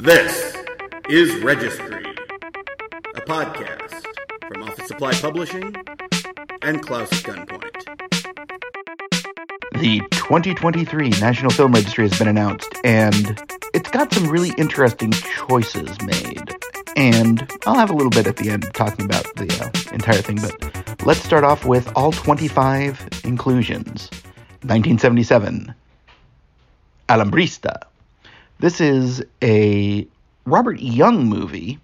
This is Registry, a podcast from Office Supply Publishing and Klaus Gunpoint. The 2023 National Film Registry has been announced, and it's got some really interesting choices made. And I'll have a little bit at the end talking about the uh, entire thing, but let's start off with all 25 inclusions. 1977, Alambrista. This is a Robert Young movie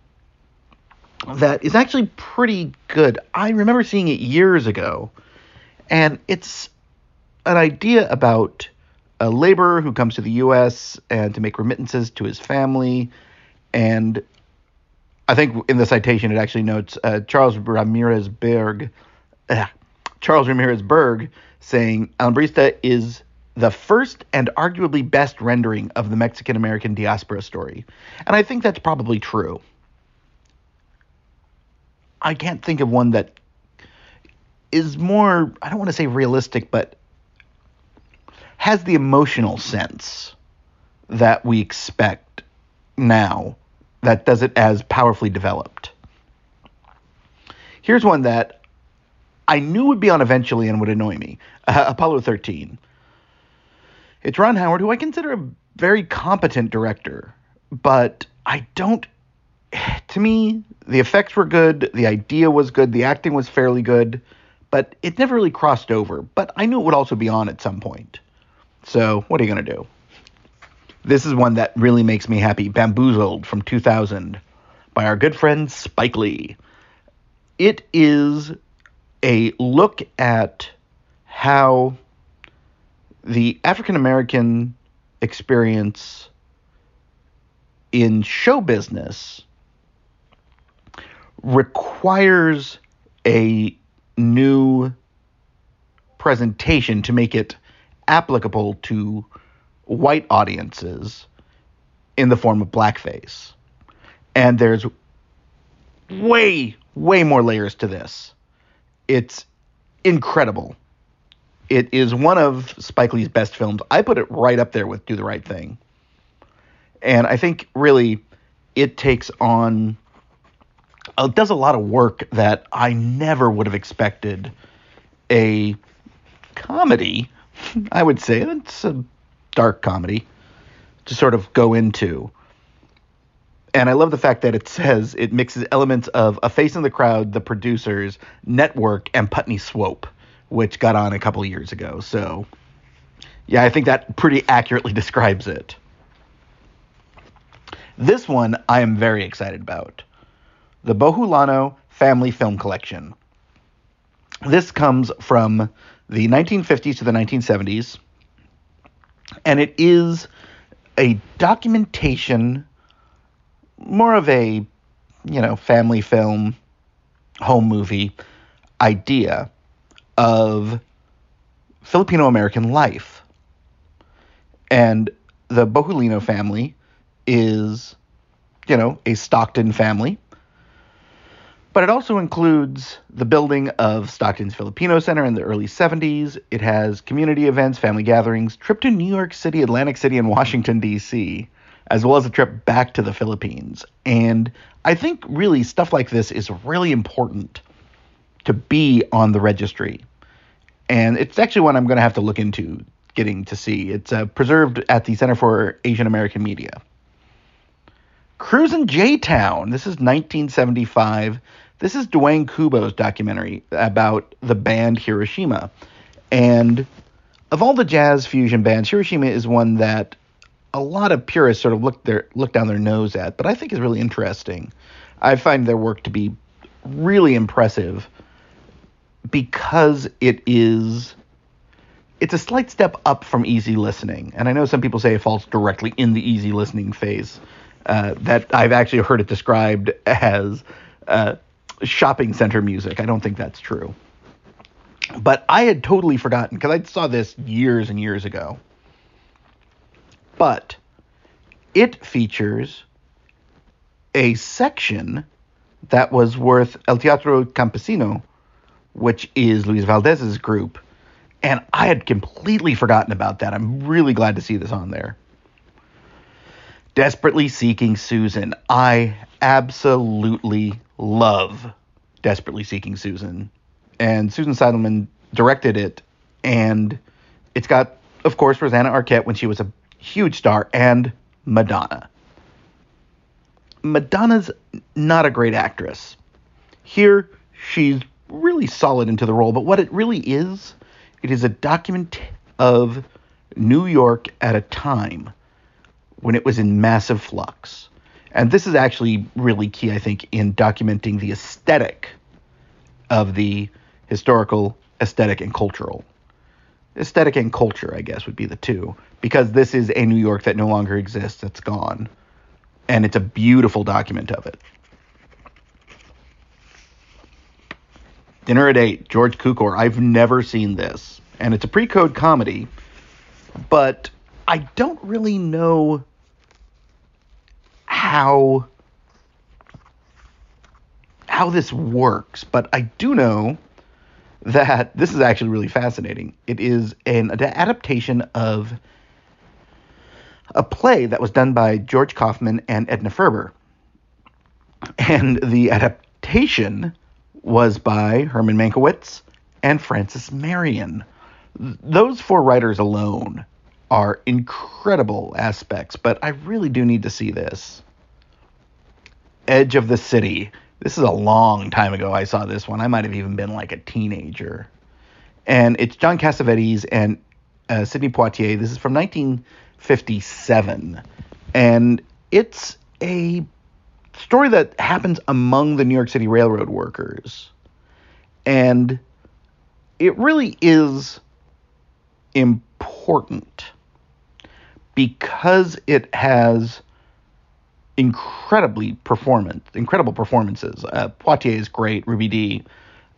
that is actually pretty good. I remember seeing it years ago, and it's an idea about a laborer who comes to the U.S. and to make remittances to his family, and I think in the citation it actually notes uh, Charles Ramirez Berg, uh, Charles Ramirez Berg saying Alambrista is the first and arguably best rendering of the Mexican American diaspora story. And I think that's probably true. I can't think of one that is more, I don't want to say realistic, but has the emotional sense that we expect now that does it as powerfully developed. Here's one that I knew would be on eventually and would annoy me uh, Apollo 13. It's Ron Howard, who I consider a very competent director, but I don't. To me, the effects were good, the idea was good, the acting was fairly good, but it never really crossed over. But I knew it would also be on at some point. So, what are you going to do? This is one that really makes me happy Bamboozled from 2000 by our good friend Spike Lee. It is a look at how the African American experience in show business requires a new presentation to make it applicable to white audiences in the form of blackface. And there's way, way more layers to this. It's incredible. It is one of Spike Lee's best films. I put it right up there with Do the Right Thing. And I think really it takes on uh, does a lot of work that I never would have expected a comedy, I would say it's a dark comedy to sort of go into. And I love the fact that it says it mixes elements of A Face in the Crowd, the producers, Network, and Putney Swope which got on a couple years ago. So, yeah, I think that pretty accurately describes it. This one I am very excited about the Bohulano Family Film Collection. This comes from the 1950s to the 1970s, and it is a documentation, more of a, you know, family film, home movie idea of Filipino American life. And the Bohulano family is, you know, a Stockton family. But it also includes the building of Stockton's Filipino Center in the early 70s. It has community events, family gatherings, trip to New York City, Atlantic City, and Washington, D.C., as well as a trip back to the Philippines. And I think really stuff like this is really important to be on the registry. And it's actually one I'm going to have to look into getting to see. It's uh, preserved at the Center for Asian American Media. Cruisin' J Town. This is 1975. This is Duane Kubo's documentary about the band Hiroshima. And of all the jazz fusion bands, Hiroshima is one that a lot of purists sort of look their look down their nose at, but I think is really interesting. I find their work to be really impressive because it is it's a slight step up from easy listening. And I know some people say it falls directly in the easy listening phase. Uh, that I've actually heard it described as uh, shopping center music. I don't think that's true. But I had totally forgotten because I saw this years and years ago. But it features a section that was worth El Teatro Campesino which is Luis Valdez's group, And I had completely forgotten about that. I'm really glad to see this on there. Desperately Seeking Susan. I absolutely love Desperately Seeking Susan. And Susan Seidelman directed it. And it's got, of course, Rosanna Arquette when she was a huge star and Madonna. Madonna's not a great actress. Here, she's really solid into the role, but what it really is, it is a document of New York at a time when it was in massive flux. And this is actually really key, I think, in documenting the aesthetic of the historical, aesthetic, and cultural. Aesthetic and culture, I guess, would be the two, because this is a New York that no longer exists, that's gone. And it's a beautiful document of it. Dinner at Eight, George Cukor. I've never seen this. And it's a pre code comedy, but I don't really know how how this works, but I do know that this is actually really fascinating. It is an adaptation of a play that was done by George Kaufman and Edna Ferber. And the adaptation was by Herman Mankiewicz and Frances Marion. Those four writers alone are incredible aspects, but I really do need to see this. Edge of the City. This is a long time ago I saw this one. I might have even been like a teenager. And it's John Cassavetes and uh, Sidney Poitier. This is from 1957. And it's a story that happens among the New York City Railroad workers. And it really is important because it has incredibly performance, incredible performances. Uh, Poitier is great, Ruby Dee,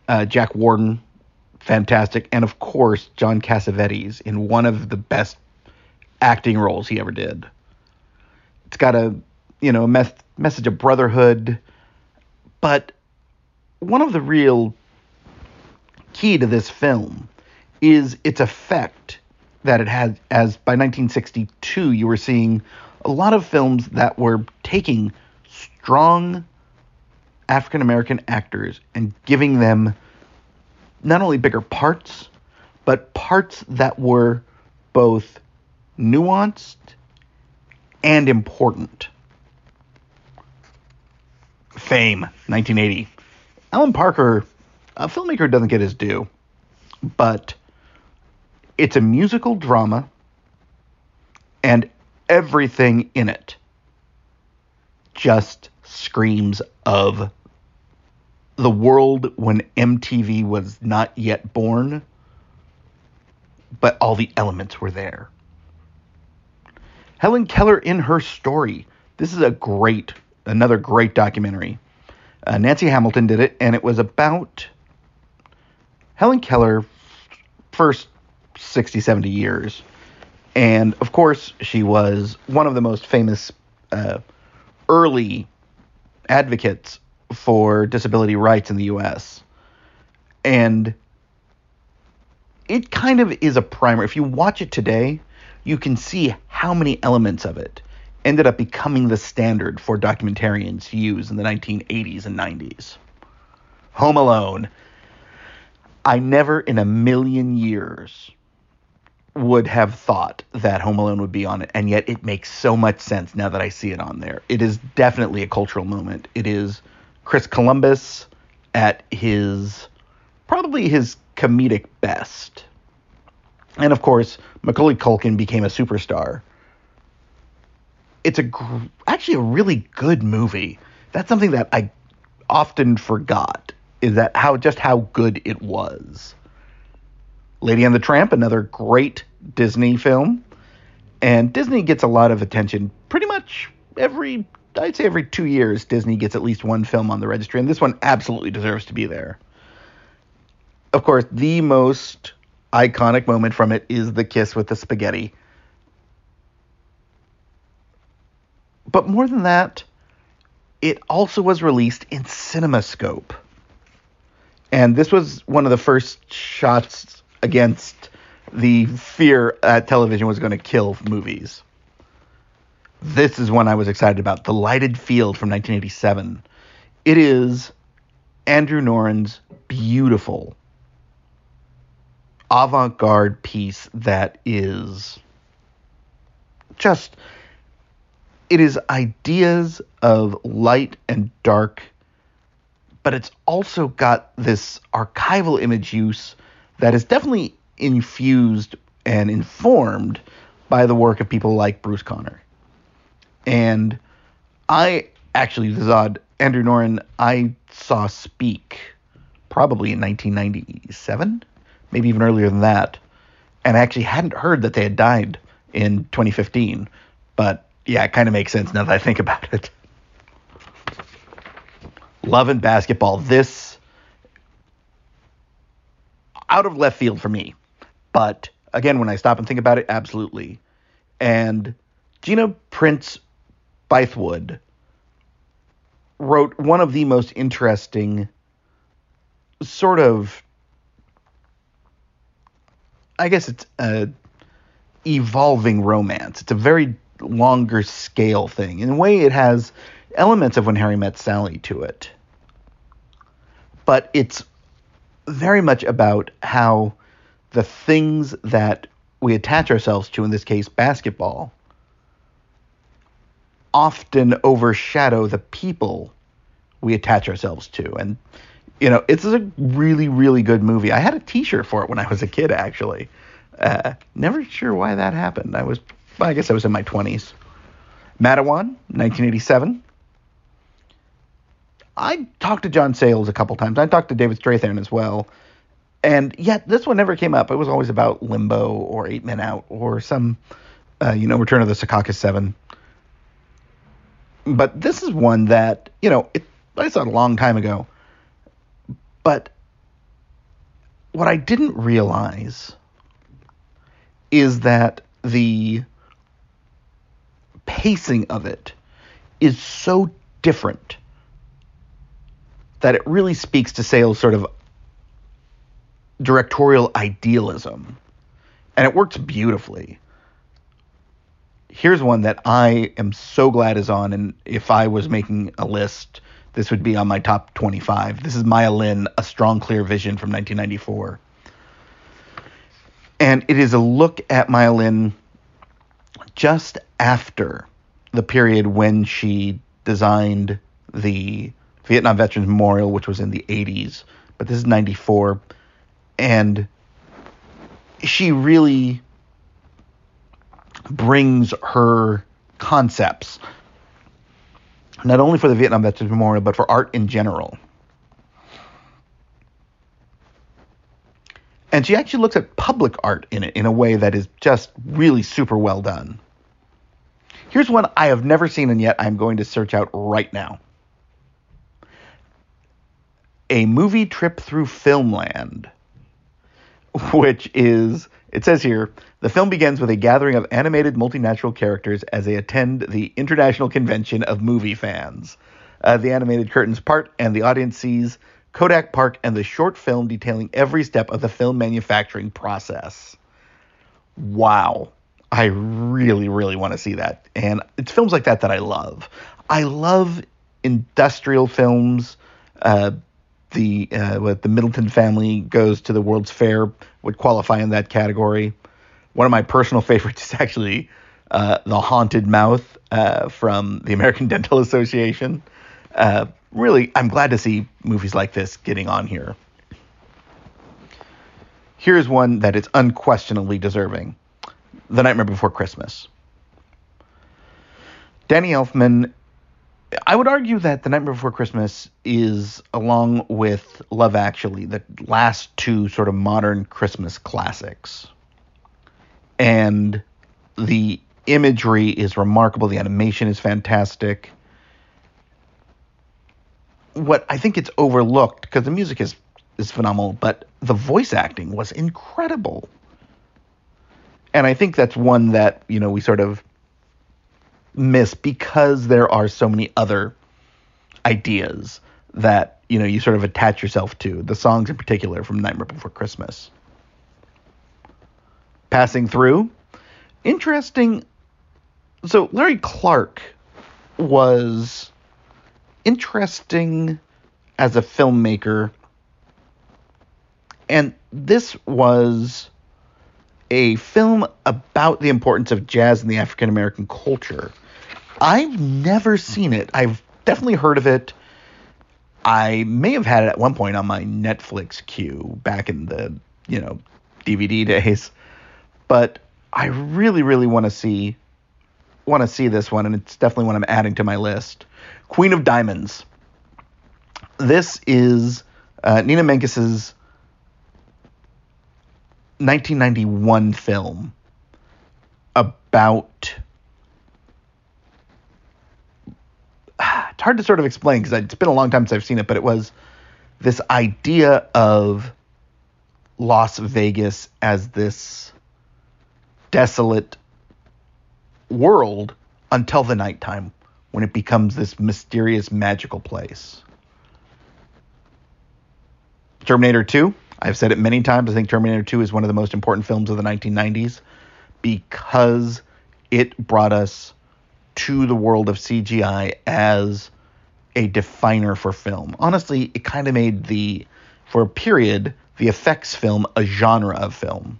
uh, Jack Warden, fantastic, and of course John Cassavetes in one of the best acting roles he ever did. It's got a you know, a mes- message of brotherhood. But one of the real key to this film is its effect that it had as by 1962 you were seeing a lot of films that were taking strong African American actors and giving them not only bigger parts but parts that were both nuanced and important. Fame, 1980. Alan Parker, a filmmaker, doesn't get his due, but it's a musical drama, and everything in it just screams of the world when MTV was not yet born, but all the elements were there. Helen Keller in her story. This is a great another great documentary. Uh, Nancy Hamilton did it, and it was about Helen Keller first 60, 70 years. And of course, she was one of the most famous uh, early advocates for disability rights in the U.S. And it kind of is a primer. If you watch it today, you can see how many elements of it ended up becoming the standard for documentarians to use in the 1980s and 90s. Home Alone. I never in a million years would have thought that Home Alone would be on it, and yet it makes so much sense now that I see it on there. It is definitely a cultural moment. It is Chris Columbus at his probably his comedic best. And of course, Macaulay Culkin became a superstar it's a gr- actually a really good movie. That's something that I often forgot is that how just how good it was. Lady and the Tramp, another great Disney film, and Disney gets a lot of attention. Pretty much every I'd say every two years, Disney gets at least one film on the registry, and this one absolutely deserves to be there. Of course, the most iconic moment from it is the kiss with the spaghetti. But more than that, it also was released in CinemaScope. And this was one of the first shots against the fear that television was going to kill movies. This is one I was excited about. The Lighted Field from 1987. It is Andrew Noren's beautiful avant garde piece that is just it is ideas of light and dark but it's also got this archival image use that is definitely infused and informed by the work of people like Bruce Conner. And I actually, this odd, Andrew Noren, I saw Speak probably in 1997, maybe even earlier than that. And I actually hadn't heard that they had died in 2015. But yeah, it kind of makes sense now that I think about it. Love and basketball. This out of left field for me. But again, when I stop and think about it, absolutely. And Gina Prince Bythewood wrote one of the most interesting sort of I guess it's a evolving romance. It's a very longer scale thing. In a way, it has elements of When Harry Met Sally to it. But it's very much about how the things that we attach ourselves to, in this case, basketball, often overshadow the people we attach ourselves to. And, you know, it's a really, really good movie. I had a t shirt for it when I was a kid, actually. Uh, never sure why that happened. I was, well, I guess I was in my 20s. Matewan, 1987. I talked to John Sayles a couple times. I talked to David Strathairn as well. And yet this one never came up. It was always about Limbo or Eight Men Out or some, uh, you know, Return of the Secaucus Seven. But this is one that, you know, it, I saw it a long time ago. But what I didn't realize is that the pacing of it is so different that it really speaks to Sayles' sort of directorial idealism. And it works beautifully. Here's one that I am so glad is on, and if I was making a list, this would be on my top 25. This is Maya Lin, A Strong Clear Vision from 1994. And it is a look at Maya Lin just after the period when she designed the Vietnam Veterans Memorial, which was in the 80s, but this is 94. And she really brings her concepts, not only for the Vietnam Veterans Memorial, but for art in general. And she actually looks at public art in it in a way that is just really super well done. Here's one I have never seen and yet I'm going to search out right now a movie trip through filmland, which is, it says here, the film begins with a gathering of animated multinatural characters as they attend the International Convention of Movie Fans. Uh, the animated curtains part, and the audience sees Kodak Park and the short film detailing every step of the film manufacturing process. Wow. I really, really want to see that. And it's films like that that I love. I love industrial films. Uh, the uh, the Middleton family goes to the World's Fair would qualify in that category. One of my personal favorites is actually uh, the Haunted Mouth uh, from the American Dental Association. Really, I'm glad to see movies like this getting on here. Here's one that is unquestionably deserving: The Nightmare Before Christmas. Danny Elfman I would argue that The Nightmare Before Christmas is, along with Love Actually, the last two sort of modern Christmas classics. And the imagery is remarkable, the animation is fantastic. What I think it's overlooked, because the music is, is phenomenal, but the voice acting was incredible. And I think that's one that, you know, we sort of miss because there are so many other ideas that you know you sort of attach yourself to the songs in particular from nightmare before christmas passing through. Interesting. So Larry Clark was interesting as a filmmaker, and this was a film about the importance of jazz in the African American culture. I've never seen it. I've definitely heard of it. I may have had it at one point on my Netflix queue back in the, you know, DVD days. But I really, really want to see want to see this one, and it's definitely one I'm adding to my list. Queen of Diamonds. This is uh, Nina Menkes's 1991 film about. It's hard to sort of explain because it's been a long time since I've seen it, but it was this idea of Las Vegas as this desolate world until the nighttime when it becomes this mysterious magical place. Terminator 2, I've said it many times. I think Terminator 2 is one of the most important films of the 1990s because it brought us to the world of CGI as a definer for film. Honestly, it kind of made the, for a period, the effects film a genre of film.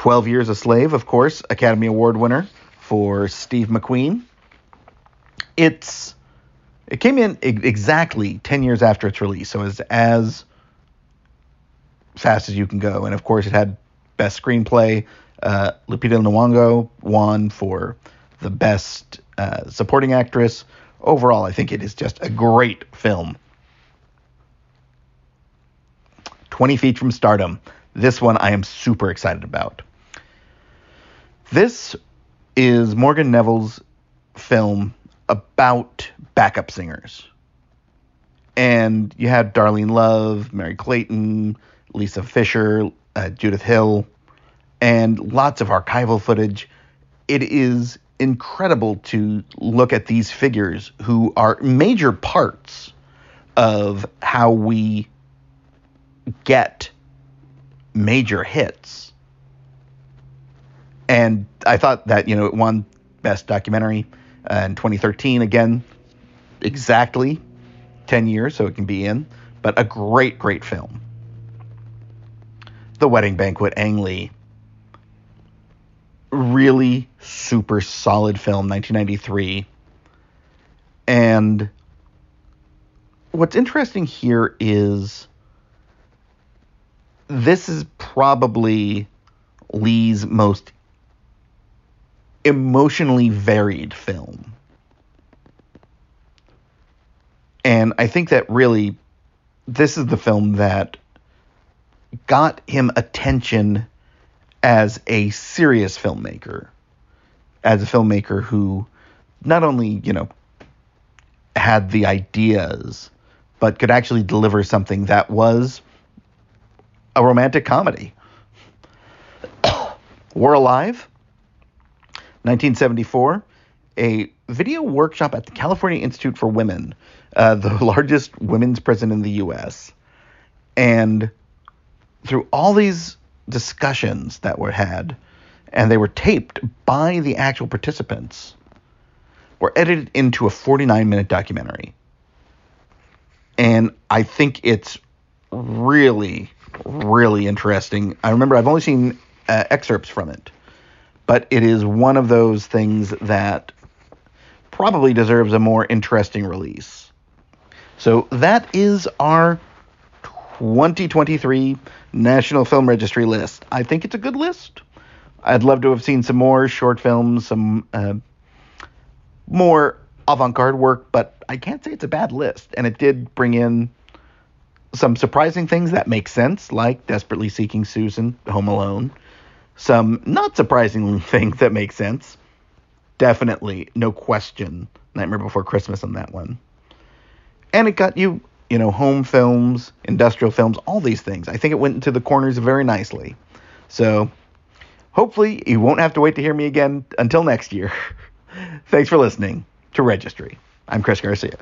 12 Years a Slave, of course, Academy Award winner for Steve McQueen. It's it came in exactly 10 years after its release, so it's as fast as you can go. And of course, it had best screenplay. Uh, Lupita Nyong'o won for the best uh, supporting actress. Overall, I think it is just a great film. 20 Feet from Stardom. This one I am super excited about. This is Morgan Neville's film about backup singers. And you had Darlene Love, Merry Clayton, Lisa Fischer, uh, Judith Hill, and lots of archival footage. It is incredible to look at these figures who are major parts of how we get major hits. And I thought that, you know, it won Best Documentary uh, in 2013. Again, exactly 10 years, so it can be in, but a great, great film. The Wedding Banquet, Ang Lee. Really super solid film, 1993. And what's interesting here is this is probably Lee's most emotionally varied film. And I think that really this is the film that got him attention as a serious filmmaker, as a filmmaker who not only, you know, had the ideas, but could actually deliver something that was a romantic comedy. We're Alive, 1974, a video workshop at the California Institute for Women, uh, the largest women's prison in the U.S. And through all these discussions that were had, and they were taped by the actual participants, were edited into a 49 minute documentary. And I think it's really really interesting. I remember I've only seen uh, excerpts from it, but it is one of those things that probably deserves a more interesting release. So that is our 2023 National Film Registry list. I think it's a good list. I'd love to have seen some more short films, some uh, more avant garde work, but I can't say it's a bad list. And it did bring in some surprising things that make sense, like Desperately Seeking Susan, Home Alone. Some not surprising things that make sense. Definitely, no question, Nightmare Before Christmas on that one. And it got you, you know, home films, industrial films, all these things. I think it went into the corners very nicely. So, hopefully, you won't have to wait to hear me again until next year. Thanks for listening to Registry. I'm Chris Garcia.